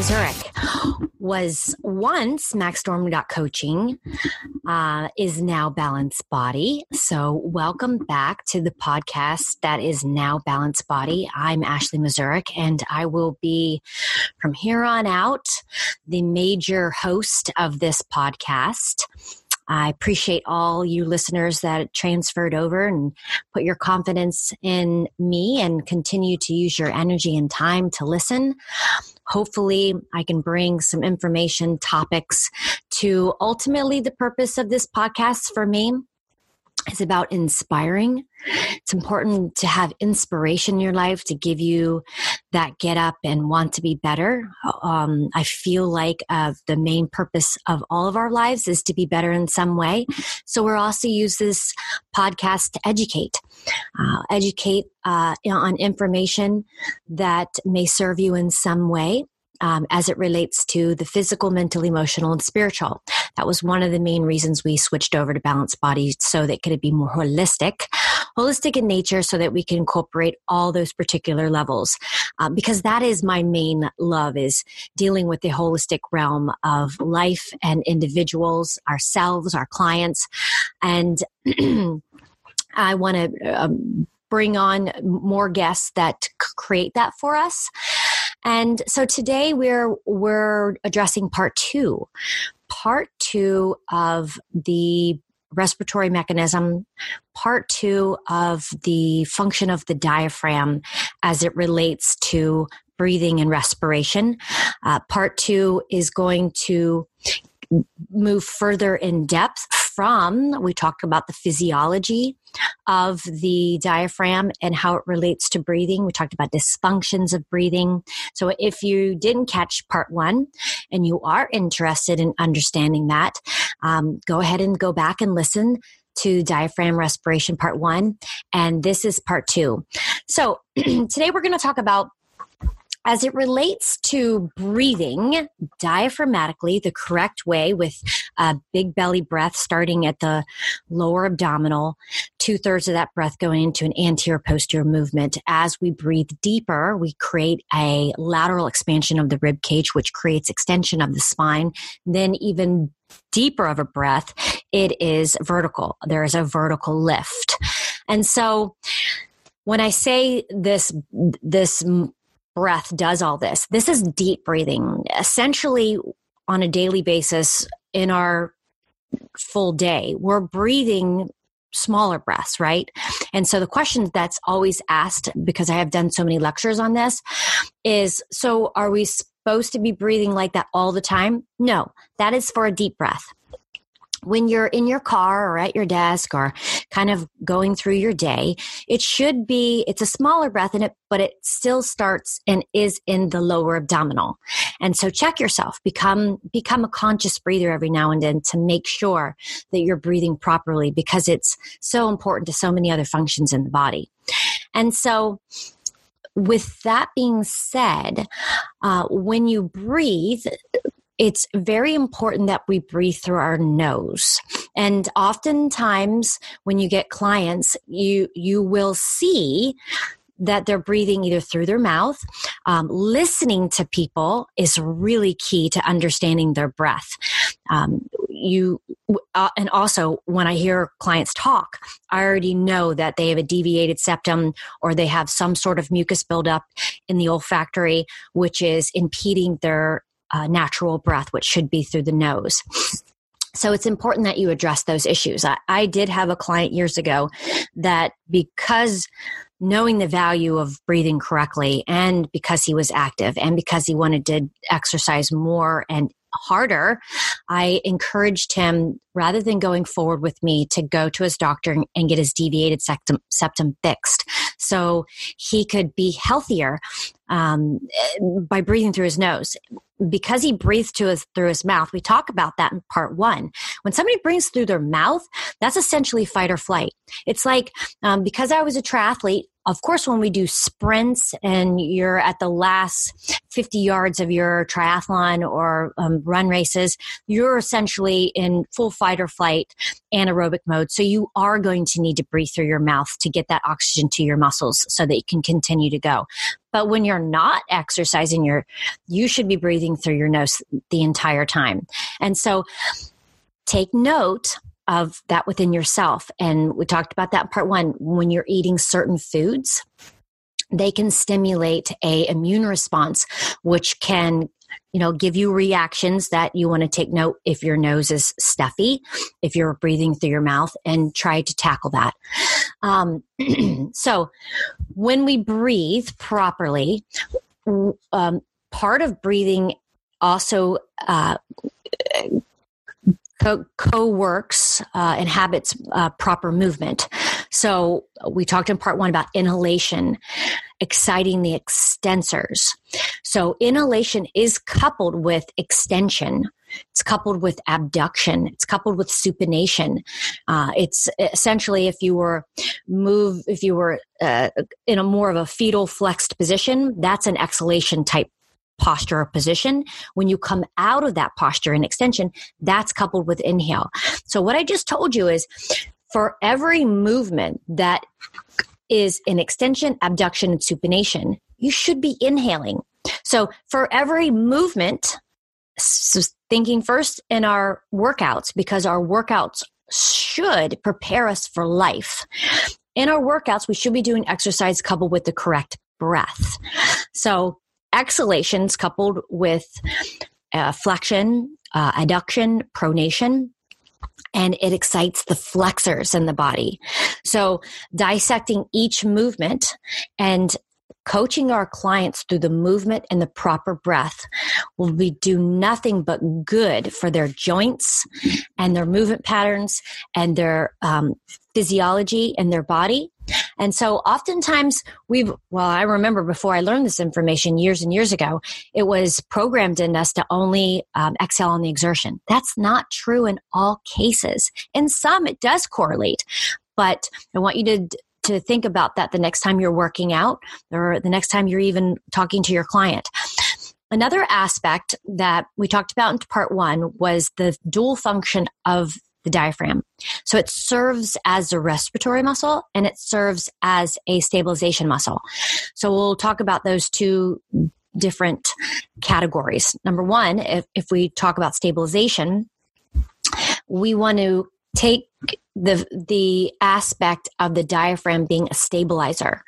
Mazurek. Was once Max Stormgott Coaching, uh, is now Balance Body. So, welcome back to the podcast that is now Balance Body. I'm Ashley Mazurek, and I will be from here on out the major host of this podcast. I appreciate all you listeners that transferred over and put your confidence in me and continue to use your energy and time to listen. Hopefully, I can bring some information, topics to ultimately the purpose of this podcast for me is about inspiring. It's important to have inspiration in your life to give you that get up and want to be better. Um, I feel like uh, the main purpose of all of our lives is to be better in some way. So we're also use this podcast to educate, uh, educate uh, on information that may serve you in some way um, as it relates to the physical, mental, emotional, and spiritual. That was one of the main reasons we switched over to balanced body so that it could be more holistic, holistic in nature, so that we can incorporate all those particular levels. Um, because that is my main love is dealing with the holistic realm of life and individuals, ourselves, our clients, and I want to. Um, bring on more guests that create that for us and so today we're we're addressing part 2. Part 2 of the respiratory mechanism, part 2 of the function of the diaphragm as it relates to breathing and respiration. Uh, part 2 is going to move further in depth from, we talked about the physiology of the diaphragm and how it relates to breathing. We talked about dysfunctions of breathing. So if you didn't catch part one and you are interested in understanding that, um, go ahead and go back and listen to diaphragm respiration part one. And this is part two. So today we're going to talk about as it relates to breathing diaphragmatically the correct way with a big belly breath starting at the lower abdominal, two thirds of that breath going into an anterior posterior movement. As we breathe deeper, we create a lateral expansion of the rib cage, which creates extension of the spine. Then even deeper of a breath, it is vertical. There is a vertical lift. And so when I say this, this breath does all this. This is deep breathing. Essentially, on a daily basis in our full day, we're breathing smaller breaths, right? And so the question that's always asked, because I have done so many lectures on this, is so are we supposed to be breathing like that all the time? No, that is for a deep breath when you're in your car or at your desk or kind of going through your day, it should be, it's a smaller breath in it, but it still starts and is in the lower abdominal. And so check yourself, become, become a conscious breather every now and then to make sure that you're breathing properly because it's so important to so many other functions in the body. And so, with that being said, uh, when you breathe, it's very important that we breathe through our nose. And oftentimes when you get clients, you, you will see that they're breathing either through their mouth. Um, listening to people is really key to understanding their breath. Um, you uh, and also when I hear clients talk, I already know that they have a deviated septum or they have some sort of mucus buildup in the olfactory, which is impeding their uh, natural breath, which should be through the nose. So it's important that you address those issues. I, I did have a client years ago that because knowing the value of breathing correctly and because he was active and because he wanted to exercise more and harder, I encouraged him rather than going forward with me to go to his doctor and get his deviated septum, septum fixed so he could be healthier um, by breathing through his nose because he breathes his, through his mouth. We talk about that in part one. When somebody breathes through their mouth, that's essentially fight or flight. It's like um, because I was a triathlete of course, when we do sprints and you're at the last 50 yards of your triathlon or um, run races, you're essentially in full fight or flight anaerobic mode. So you are going to need to breathe through your mouth to get that oxygen to your muscles so that you can continue to go. But when you're not exercising, you're, you should be breathing through your nose the entire time. And so take note of that within yourself. And we talked about that in part one. When you're eating certain foods, they can stimulate a immune response, which can you know give you reactions that you want to take note if your nose is stuffy if you're breathing through your mouth and try to tackle that um, so when we breathe properly um, part of breathing also uh, co works uh, and habits uh, proper movement. So we talked in part one about inhalation, exciting the extensors. So inhalation is coupled with extension. It's coupled with abduction. It's coupled with supination. Uh, it's essentially if you were move, if you were uh, in a more of a fetal flexed position, that's an exhalation type posture or position. When you come out of that posture and extension, that's coupled with inhale. So what I just told you is for every movement that is an extension, abduction, and supination, you should be inhaling. So for every movement, so thinking first in our workouts, because our workouts should prepare us for life. In our workouts, we should be doing exercise coupled with the correct breath. So exhalations coupled with uh, flexion, uh, adduction, pronation, and it excites the flexors in the body. So dissecting each movement and coaching our clients through the movement and the proper breath will be do nothing but good for their joints and their movement patterns and their um, physiology and their body and so oftentimes we've, well, I remember before I learned this information years and years ago, it was programmed in us to only um, exhale on the exertion. That's not true in all cases. In some, it does correlate. But I want you to to think about that the next time you're working out or the next time you're even talking to your client. Another aspect that we talked about in part one was the dual function of the diaphragm. So it serves as a respiratory muscle and it serves as a stabilization muscle. So we'll talk about those two different categories. Number one, if, if we talk about stabilization, we want to take the the aspect of the diaphragm being a stabilizer.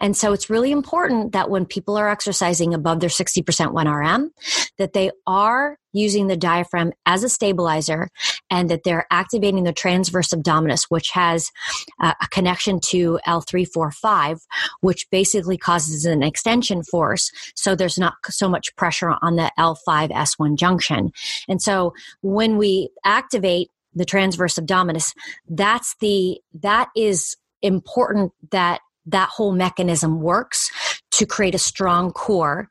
And so it's really important that when people are exercising above their 60% 1RM that they are using the diaphragm as a stabilizer and that they're activating the transverse abdominis which has uh, a connection to L345 which basically causes an extension force so there's not so much pressure on the L5S1 junction. And so when we activate the transverse abdominis that's the that is important that that whole mechanism works to create a strong core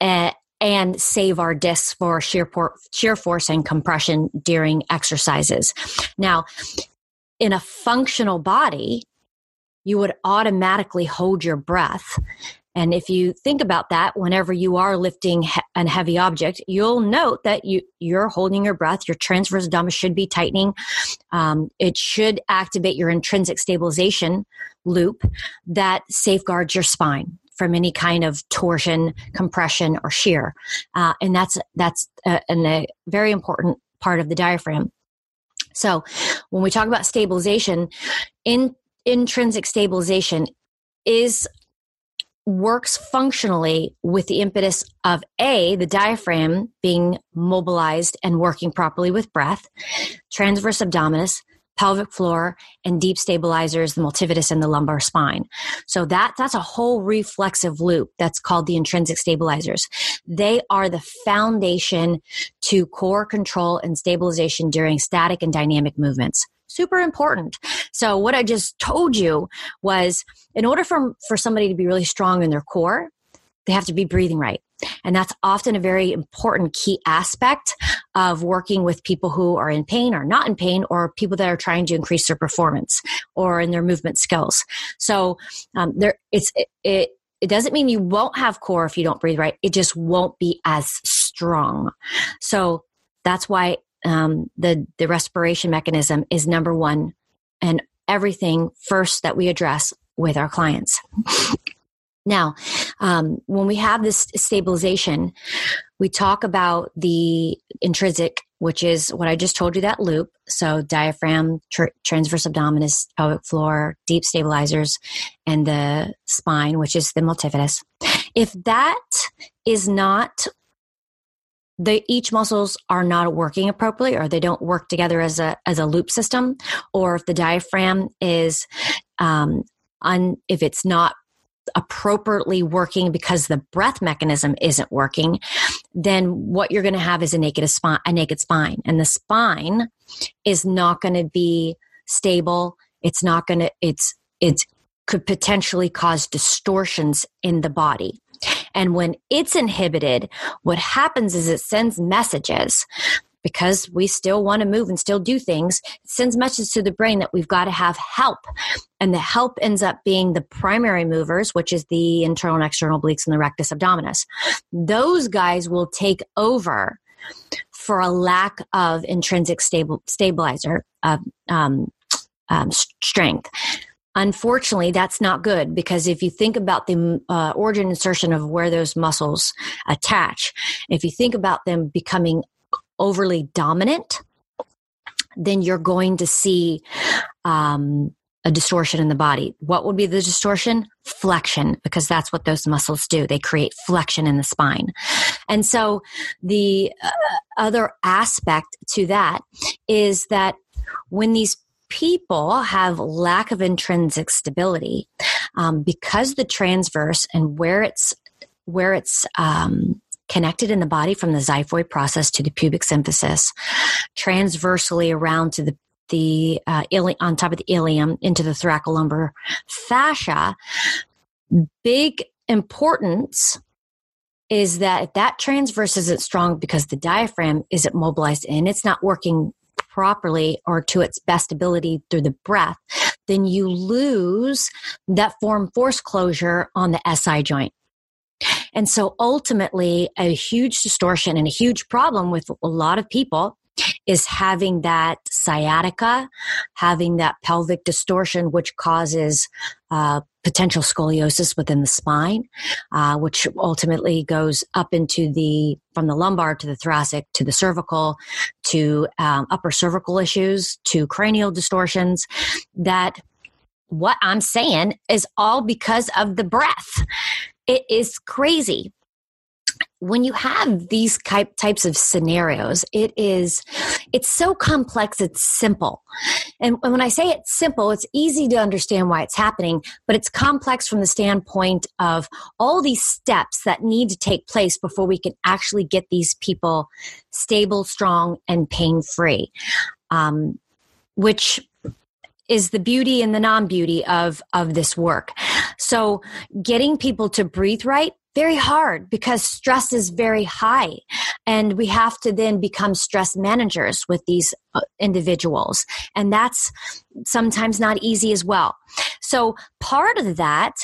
uh, and save our discs for shear, por- shear force and compression during exercises. Now, in a functional body, you would automatically hold your breath and if you think about that, whenever you are lifting a heavy object, you'll note that you, you're holding your breath. Your transverse abdominis should be tightening. Um, it should activate your intrinsic stabilization loop that safeguards your spine from any kind of torsion, compression, or shear. Uh, and that's that's a, a very important part of the diaphragm. So, when we talk about stabilization, in intrinsic stabilization is works functionally with the impetus of A, the diaphragm being mobilized and working properly with breath, transverse abdominis, pelvic floor, and deep stabilizers, the multifidus and the lumbar spine. So that, that's a whole reflexive loop that's called the intrinsic stabilizers. They are the foundation to core control and stabilization during static and dynamic movements super important. So what I just told you was in order for, for somebody to be really strong in their core, they have to be breathing right. And that's often a very important key aspect of working with people who are in pain or not in pain or people that are trying to increase their performance or in their movement skills. So um, there, it's it, it it doesn't mean you won't have core if you don't breathe right. It just won't be as strong. So that's why um, the the respiration mechanism is number one and everything first that we address with our clients. Now, um, when we have this stabilization, we talk about the intrinsic, which is what I just told you that loop. So, diaphragm, tr- transverse abdominis, pelvic floor, deep stabilizers, and the spine, which is the multifidus. If that is not the each muscles are not working appropriately or they don't work together as a as a loop system or if the diaphragm is um un, if it's not appropriately working because the breath mechanism isn't working, then what you're going to have is a naked spine, a naked spine, and the spine is not going to be stable. It's not going to. It's it's could potentially cause distortions in the body. And when it's inhibited, what happens is it sends messages because we still want to move and still do things, it sends messages to the brain that we've got to have help. And the help ends up being the primary movers, which is the internal and external obliques and the rectus abdominis. Those guys will take over for a lack of intrinsic stable, stabilizer um, um, strength. Unfortunately, that's not good because if you think about the uh, origin insertion of where those muscles attach, if you think about them becoming overly dominant, then you're going to see um, a distortion in the body. What would be the distortion? Flexion, because that's what those muscles do. They create flexion in the spine. And so the uh, other aspect to that is that when these people have lack of intrinsic stability, um, because the transverse and where it's where it's um, connected in the body from the xiphoid process to the pubic symphysis, transversely around to the the uh, ili- on top of the ilium into the thoracolumbar fascia. Big importance is that that transverse isn't strong because the diaphragm isn't mobilized and it's not working properly or to its best ability through the breath, then you lose that form force closure on the SI joint. And so ultimately, a huge distortion and a huge problem with a lot of people is having that sciatica, having that pelvic distortion, which causes uh, potential scoliosis within the spine, uh, which ultimately goes up into the from the lumbar to the thoracic to the cervical to um, upper cervical issues to cranial distortions. That what I'm saying is all because of the breath. It is crazy. When you have these types of scenarios, it is, it's so complex, it's simple. And when I say it's simple, it's easy to understand why it's happening, but it's complex from the standpoint of all these steps that need to take place before we can actually get these people stable, strong, and pain free. Um, which is the beauty and the non-beauty of of this work. So getting people to breathe right very hard because stress is very high. And we have to then become stress managers with these uh, individuals. And that's sometimes not easy as well. So part of that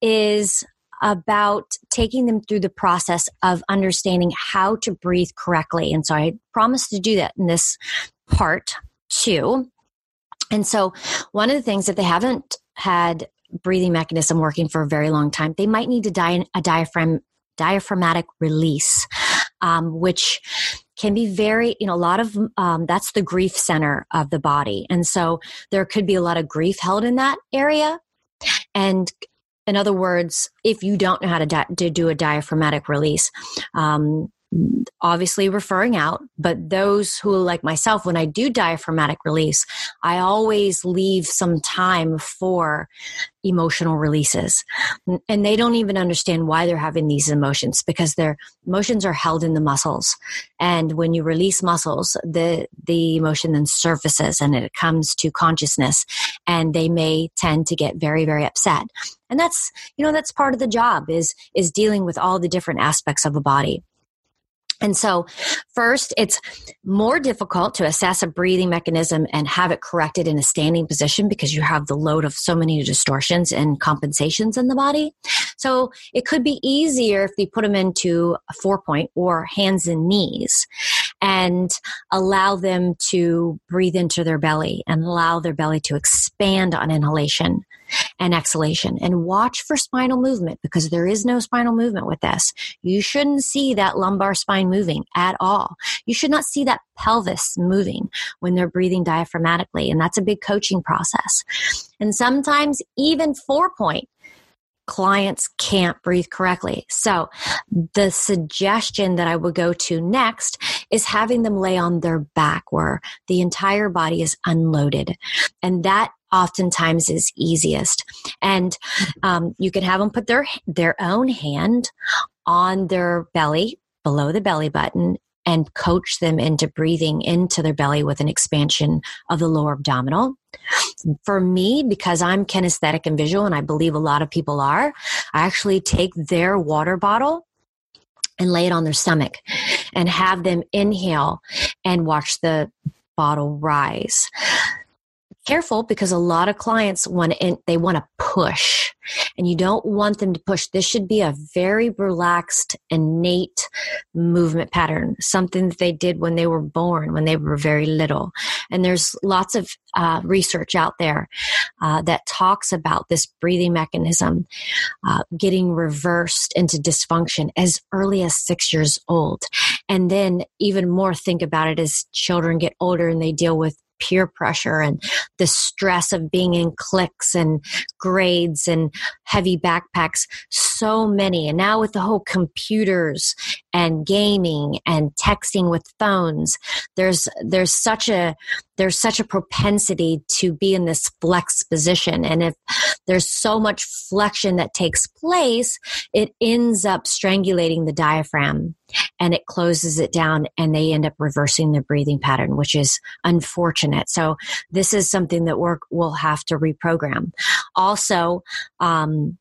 is about taking them through the process of understanding how to breathe correctly. And so i promised to do that in this part too and so, one of the things that they haven't had breathing mechanism working for a very long time, they might need to die a diaphragm diaphragmatic release, um, which can be very, you know, a lot of um, that's the grief center of the body, and so there could be a lot of grief held in that area. And in other words, if you don't know how to, di- to do a diaphragmatic release, um, obviously referring out, but those who, like myself, when I do diaphragmatic release, I always leave some time for emotional releases. And they don't even understand why they're having these emotions because their emotions are held in the muscles. And when you release muscles, the, the emotion then surfaces and it comes to consciousness and they may tend to get very, very upset. And that's, you know, that's part of the job is, is dealing with all the different aspects of a body. And so, first, it's more difficult to assess a breathing mechanism and have it corrected in a standing position because you have the load of so many distortions and compensations in the body. So, it could be easier if you put them into a four point or hands and knees and allow them to breathe into their belly and allow their belly to expand on inhalation and exhalation and watch for spinal movement because there is no spinal movement with this. You shouldn't see that lumbar spine moving at all. You should not see that pelvis moving when they're breathing diaphragmatically. And that's a big coaching process. And sometimes even four point clients can't breathe correctly. So the suggestion that I would go to next is having them lay on their back where the entire body is unloaded. And that oftentimes is easiest. And um, you can have them put their their own hand on their belly below the belly button and coach them into breathing into their belly with an expansion of the lower abdominal. For me, because I'm kinesthetic and visual, and I believe a lot of people are, I actually take their water bottle and lay it on their stomach and have them inhale and watch the bottle rise careful because a lot of clients want to, they want to push and you don't want them to push. This should be a very relaxed, innate movement pattern, something that they did when they were born, when they were very little. And there's lots of uh, research out there uh, that talks about this breathing mechanism uh, getting reversed into dysfunction as early as six years old. And then even more think about it as children get older and they deal with peer pressure and the stress of being in cliques and grades and heavy backpacks. So many. And now with the whole computers and gaming and texting with phones, there's, there's such a, there's such a propensity to be in this flex position. And if there's so much flexion that takes place, it ends up strangulating the diaphragm and it closes it down and they end up reversing their breathing pattern, which is unfortunate. So this is something that work will have to reprogram. Also, um,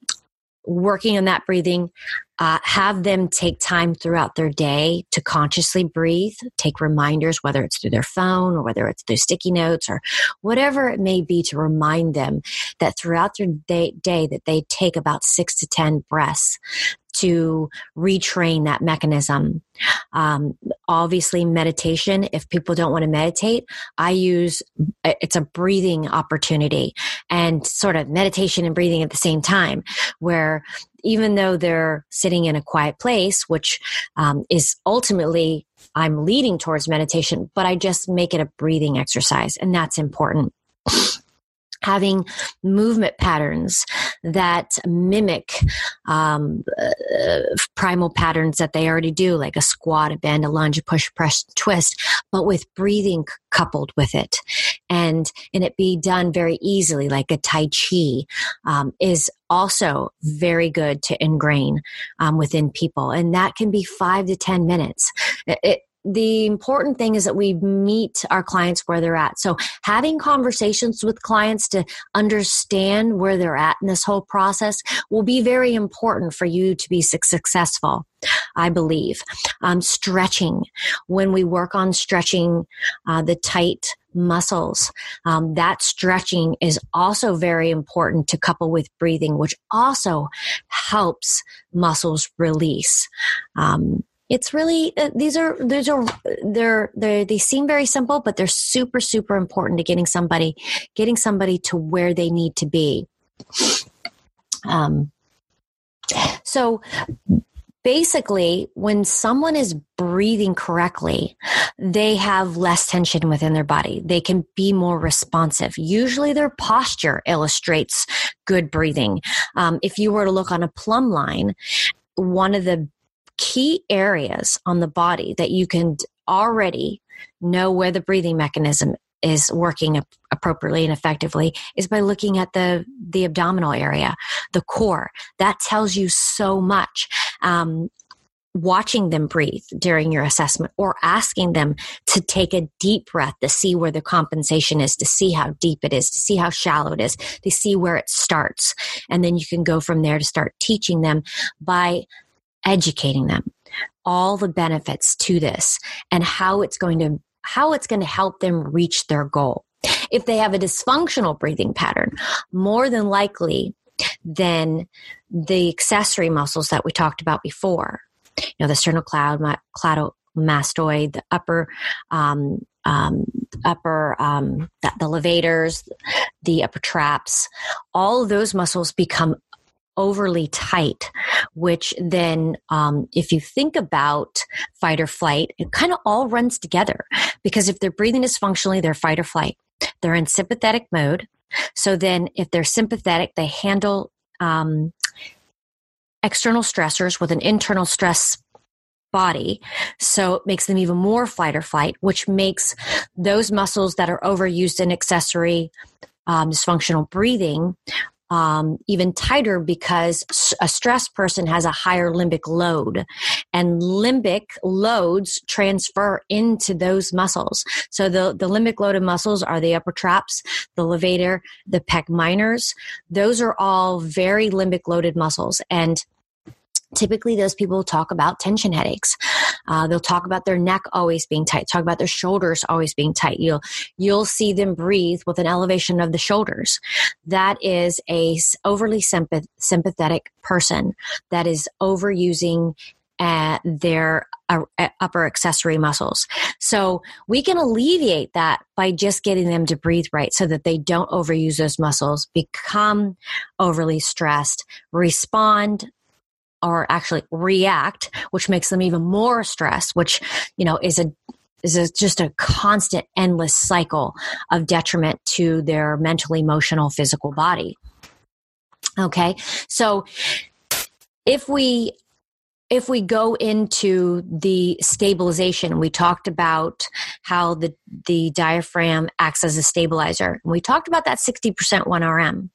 working on that breathing uh, have them take time throughout their day to consciously breathe take reminders whether it's through their phone or whether it's through sticky notes or whatever it may be to remind them that throughout their day, day that they take about six to ten breaths to retrain that mechanism. Um, obviously, meditation, if people don't want to meditate, I use it's a breathing opportunity and sort of meditation and breathing at the same time, where even though they're sitting in a quiet place, which um, is ultimately I'm leading towards meditation, but I just make it a breathing exercise, and that's important. Having movement patterns that mimic um, uh, primal patterns that they already do, like a squat, a bend, a lunge, a push, press, twist, but with breathing c- coupled with it, and and it be done very easily, like a tai chi, um, is also very good to ingrain um, within people, and that can be five to ten minutes. It, the important thing is that we meet our clients where they're at. So having conversations with clients to understand where they're at in this whole process will be very important for you to be successful. I believe. Um, stretching. When we work on stretching uh, the tight muscles, um, that stretching is also very important to couple with breathing, which also helps muscles release. Um, it's really uh, these are these are they're they they seem very simple but they're super super important to getting somebody getting somebody to where they need to be um so basically when someone is breathing correctly they have less tension within their body. They can be more responsive. Usually their posture illustrates good breathing. Um, if you were to look on a plumb line one of the key areas on the body that you can already know where the breathing mechanism is working appropriately and effectively is by looking at the the abdominal area the core. That tells you so much um, watching them breathe during your assessment or asking them to take a deep breath to see where the compensation is, to see how deep it is, to see how shallow it is, to see where it starts. And then you can go from there to start teaching them by educating them all the benefits to this and how it's going to how it's going to help them reach their goal. If they have a dysfunctional breathing pattern, more than likely then the accessory muscles that we talked about before you know, the sternocleidomastoid, the upper, um, um, upper, um, the, the levators, the upper traps, all those muscles become overly tight, which then, um, if you think about fight or flight, it kind of all runs together because if they're breathing dysfunctionally, they're fight or flight. They're in sympathetic mode. So then, if they're sympathetic, they handle um, external stressors with an internal stress body. So it makes them even more fight or flight, which makes those muscles that are overused in accessory um, dysfunctional breathing um, even tighter because a stressed person has a higher limbic load. And limbic loads transfer into those muscles. So the, the limbic loaded muscles are the upper traps the levator the pec minors. Those are all very limbic loaded muscles. And typically those people talk about tension headaches. Uh, they'll talk about their neck always being tight talk about their shoulders always being tight. You'll you'll see them breathe with an elevation of the shoulders. That is a overly sympath- sympathetic person that is overusing uh, their uh, upper accessory muscles. So we can alleviate that by just getting them to breathe right so that they don't overuse those muscles, become overly stressed, respond or actually react, which makes them even more stressed, which, you know, is a is a, just a constant, endless cycle of detriment to their mental, emotional, physical body. Okay. So if we if we go into the stabilization, we talked about how the, the diaphragm acts as a stabilizer. And we talked about that 60% 1RM.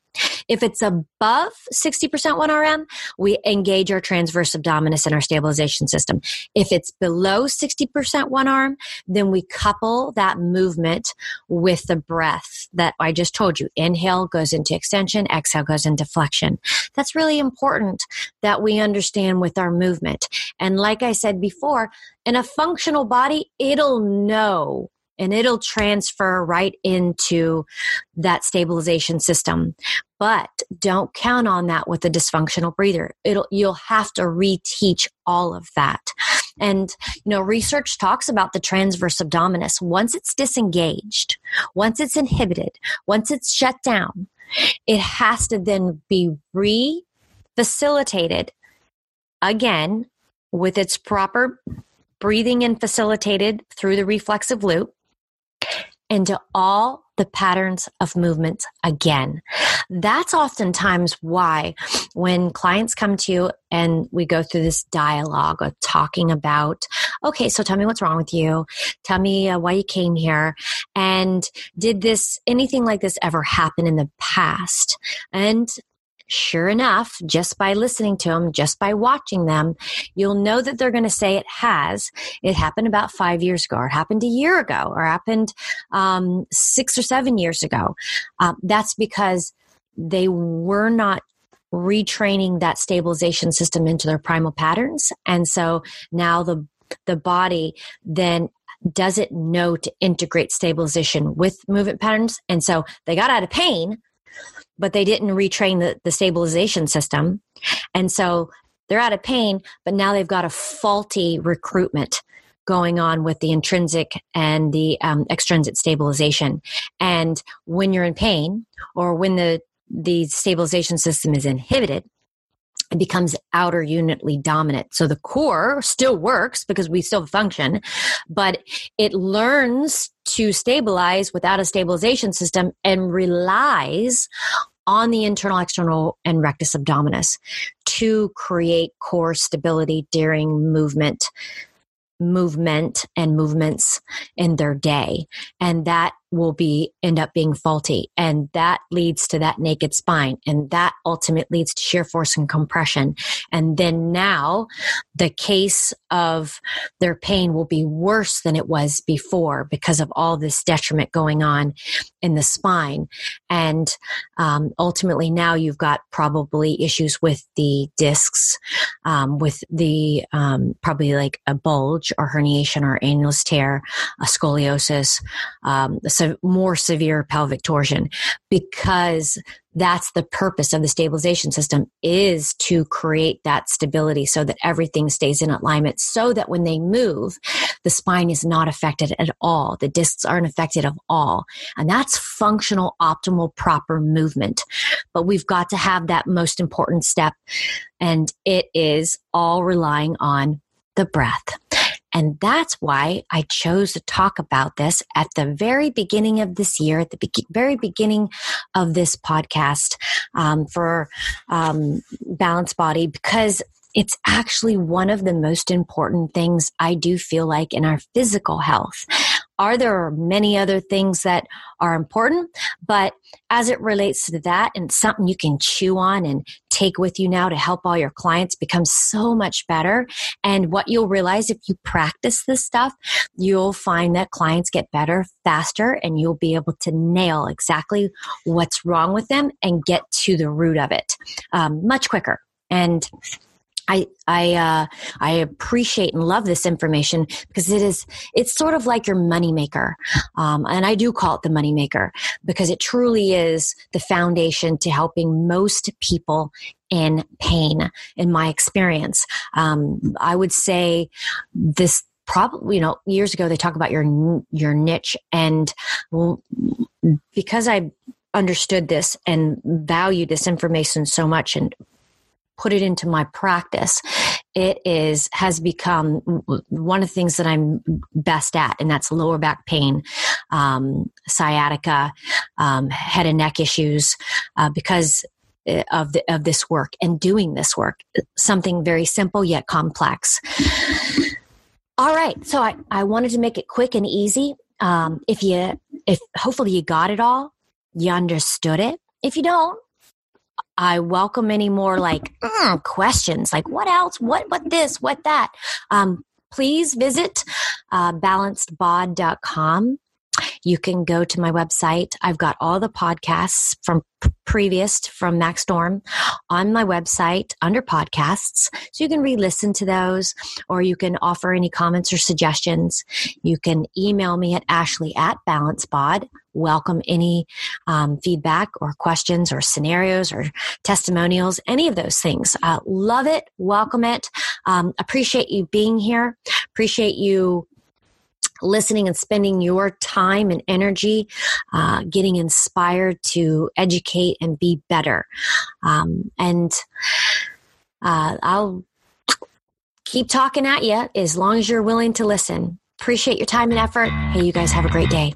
If it's above 60% 1RM, we engage our transverse abdominis and our stabilization system. If it's below 60% 1RM, then we couple that movement with the breath that I just told you. Inhale goes into extension, exhale goes into flexion. That's really important that we understand with our movement. And like I said before, in a functional body, it'll know and it'll transfer right into that stabilization system. But don't count on that with a dysfunctional breather. It'll, you'll have to reteach all of that. And, you know, research talks about the transverse abdominis. Once it's disengaged, once it's inhibited, once it's shut down, it has to then be re facilitated again with its proper breathing and facilitated through the reflexive loop into all the patterns of movement again. That's oftentimes why when clients come to you and we go through this dialogue of talking about, okay, so tell me what's wrong with you. Tell me uh, why you came here. And did this, anything like this ever happen in the past? And sure enough, just by listening to them, just by watching them, you'll know that they're going to say it has. It happened about five years ago, or happened a year ago, or happened um, six or seven years ago. Uh, that's because they were not retraining that stabilization system into their primal patterns. And so now the the body then doesn't know to integrate stabilization with movement patterns. And so they got out of pain, but they didn't retrain the, the stabilization system. And so they're out of pain, but now they've got a faulty recruitment going on with the intrinsic and the um, extrinsic stabilization. And when you're in pain or when the, the stabilization system is inhibited, it becomes outer unitly dominant. So the core still works because we still function, but it learns to stabilize without a stabilization system and relies on the internal, external, and rectus abdominis to create core stability during movement movement and movements in their day and that will be end up being faulty. And that leads to that naked spine. And that ultimately leads to shear force and compression. And then now the case of their pain will be worse than it was before because of all this detriment going on in the spine. And um, ultimately now you've got probably issues with the discs um, with the um, probably like a bulge or herniation or annulus tear a scoliosis um, se- more severe pelvic torsion because that's the purpose of the stabilization system is to create that stability so that everything stays in alignment so that when they move the spine is not affected at all. The discs aren't affected at all. And that's functional optimal proper movement. But we've got to have that most important step and it is all relying on the breath and that's why I chose to talk about this at the very beginning of this year, at the be- very beginning of this podcast um, for um, Balanced Body, because it's actually one of the most important things I do feel like in our physical health. Are there many other things that are important? But as it relates to that and something you can chew on and take with you now to help all your clients become so much better. And what you'll realize if you practice this stuff, you'll find that clients get better faster and you'll be able to nail exactly what's wrong with them and get to the root of it um, much quicker. And I I uh, I appreciate and love this information because it is it's sort of like your moneymaker, um, and I do call it the moneymaker because it truly is the foundation to helping most people in pain. In my experience, um, I would say this probably you know years ago they talk about your your niche and because I understood this and valued this information so much and put it into my practice, it is has become one of the things that I'm best at, and that's lower back pain, um, sciatica, um, head and neck issues, uh, because uh, of the, of this work and doing this work, something very simple yet complex. All right, so I, I wanted to make it quick and easy. Um, if you if hopefully you got it all, you understood it. If you don't, I welcome any more like mm, questions, like what else, what what this, what that. Um, please visit uh, balancedbod.com. You can go to my website. I've got all the podcasts from previous from Max Storm on my website under podcasts. So you can re listen to those or you can offer any comments or suggestions. You can email me at ashley at balancebod welcome any um, feedback or questions or scenarios or testimonials, any of those things. Uh, love it, welcome it. Um, appreciate you being here. Appreciate you listening and spending your time and energy uh, getting inspired to educate and be better. Um, and uh, I'll keep talking at you as long as you're willing to listen. Appreciate your time and effort. Hey, you guys have a great day.